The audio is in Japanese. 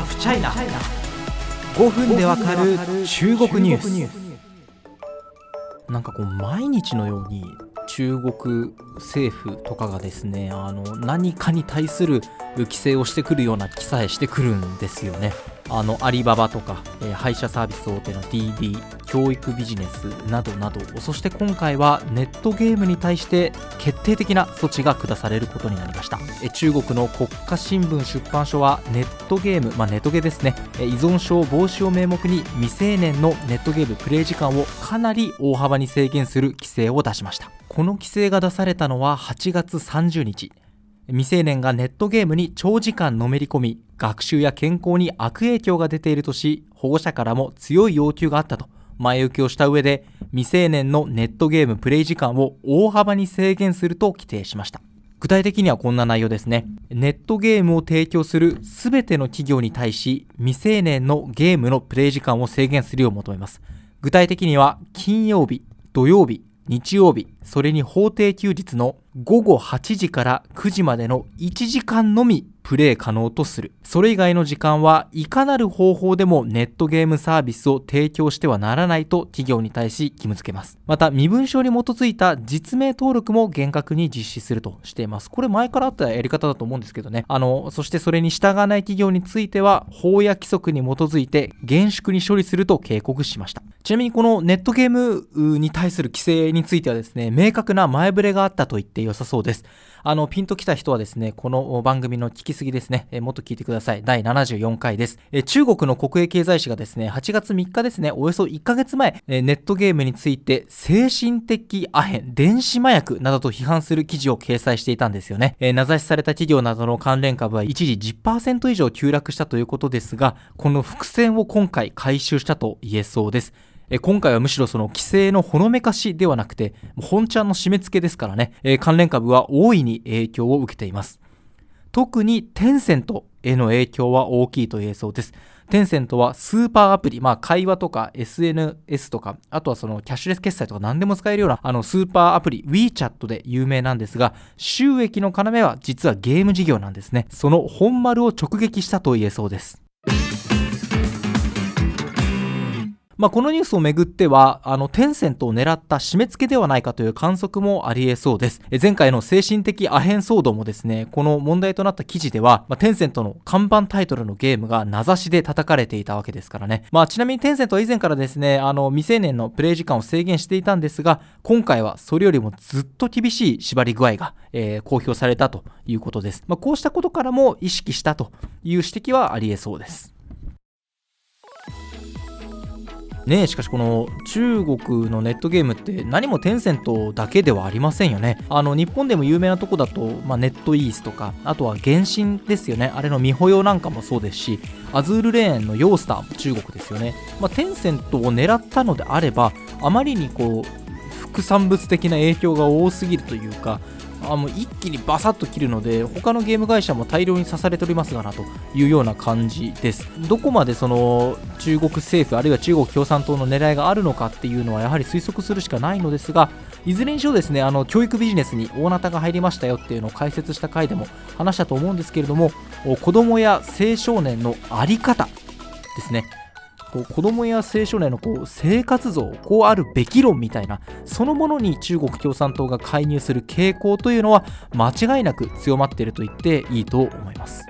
ハフチャイナ5分でわかる中国ニュース。なんかこう毎日のように中国政府とかがですねあの何かに対する規制をしてくるような記載してくるんですよね。あのアリババとか、えー、配車サービス大手の DD 教育ビジネスなどなど。そして今回はネットゲームに対して決定的な措置が下されることになりました。え中国の国家新聞出版社はネットゲーム、まあ、ネットゲーですね。え依存症防止を名目に未成年のネットゲームプレイ時間をかなり大幅に制限する規制を出しました。この規制が出されたのは8月30日。未成年がネットゲームに長時間のめり込み学習や健康に悪影響が出ているとし保護者からも強い要求があったと。前置きをした上で未成年のネットゲームプレイ時間を大幅に制限すると規定しました。具体的にはこんな内容ですね。ネットゲームを提供する全ての企業に対し未成年のゲームのプレイ時間を制限するよう求めます。具体的には金曜日土曜日日曜日それに法定休日の午後8時から9時までの1時間のみプレイ可能とする。それ以外の時間はいかなる方法でもネットゲームサービスを提供してはならないと企業に対し義務付けます。また、身分証に基づいた実名登録も厳格に実施するとしています。これ前からあったやり方だと思うんですけどね。あの、そしてそれに従わない企業については法や規則に基づいて厳粛に処理すると警告しました。ちなみにこのネットゲームに対する規制についてはですね、明確な前触れがあったと言って良さそうです。あの、ピンときた人はですね、この番組の聞きすぎですね、えもっと聞いてください。第74回です。え中国の国営経済誌がですね、8月3日ですね、およそ1ヶ月前、えネットゲームについて、精神的アヘン、電子麻薬などと批判する記事を掲載していたんですよね。え名指しされた企業などの関連株は一時10%以上急落したということですが、この伏線を今回回収したと言えそうです。え今回はむしろその規制のほのめかしではなくて、本ちゃんの締め付けですからね、え関連株は大いに影響を受けています。特にテンセントへの影響は大きいと言えそうです。テンセントはスーパーアプリ、まあ会話とか SNS とか、あとはそのキャッシュレス決済とか何でも使えるようなあのスーパーアプリ WeChat で有名なんですが、収益の要は実はゲーム事業なんですね。その本丸を直撃したと言えそうです。まあ、このニュースをめぐっては、あの、テンセントを狙った締め付けではないかという観測もあり得そうです。前回の精神的アヘン騒動もですね、この問題となった記事では、まあ、テンセントの看板タイトルのゲームが名指しで叩かれていたわけですからね。まあ、ちなみにテンセントは以前からですね、あの、未成年のプレイ時間を制限していたんですが、今回はそれよりもずっと厳しい縛り具合が、えー、公表されたということです。まあ、こうしたことからも意識したという指摘はあり得そうです。ねしかしこの中国のネットゲームって何もテンセントだけではありませんよね。あの日本でも有名なとこだと、まあ、ネットイースとかあとは原神ですよね。あれのミホヨなんかもそうですしアズールレーンのヨースターも中国ですよね、まあ、テンセントを狙ったのであればあまりにこう副産物的な影響が多すぎるというかあもう一気にバサッと切るので他のゲーム会社も大量に刺されておりますがなというような感じです。どこまでその中国政府あるいは中国共産党の狙いがあるのかっていうのはやはり推測するしかないのですがいずれにしろですねあの教育ビジネスに大なたが入りましたよっていうのを解説した回でも話したと思うんですけれども子供や青少年の在り方ですね。こう子供や青少年のこう生活像こうあるべき論みたいなそのものに中国共産党が介入する傾向というのは間違いなく強まっていると言っていいと思います。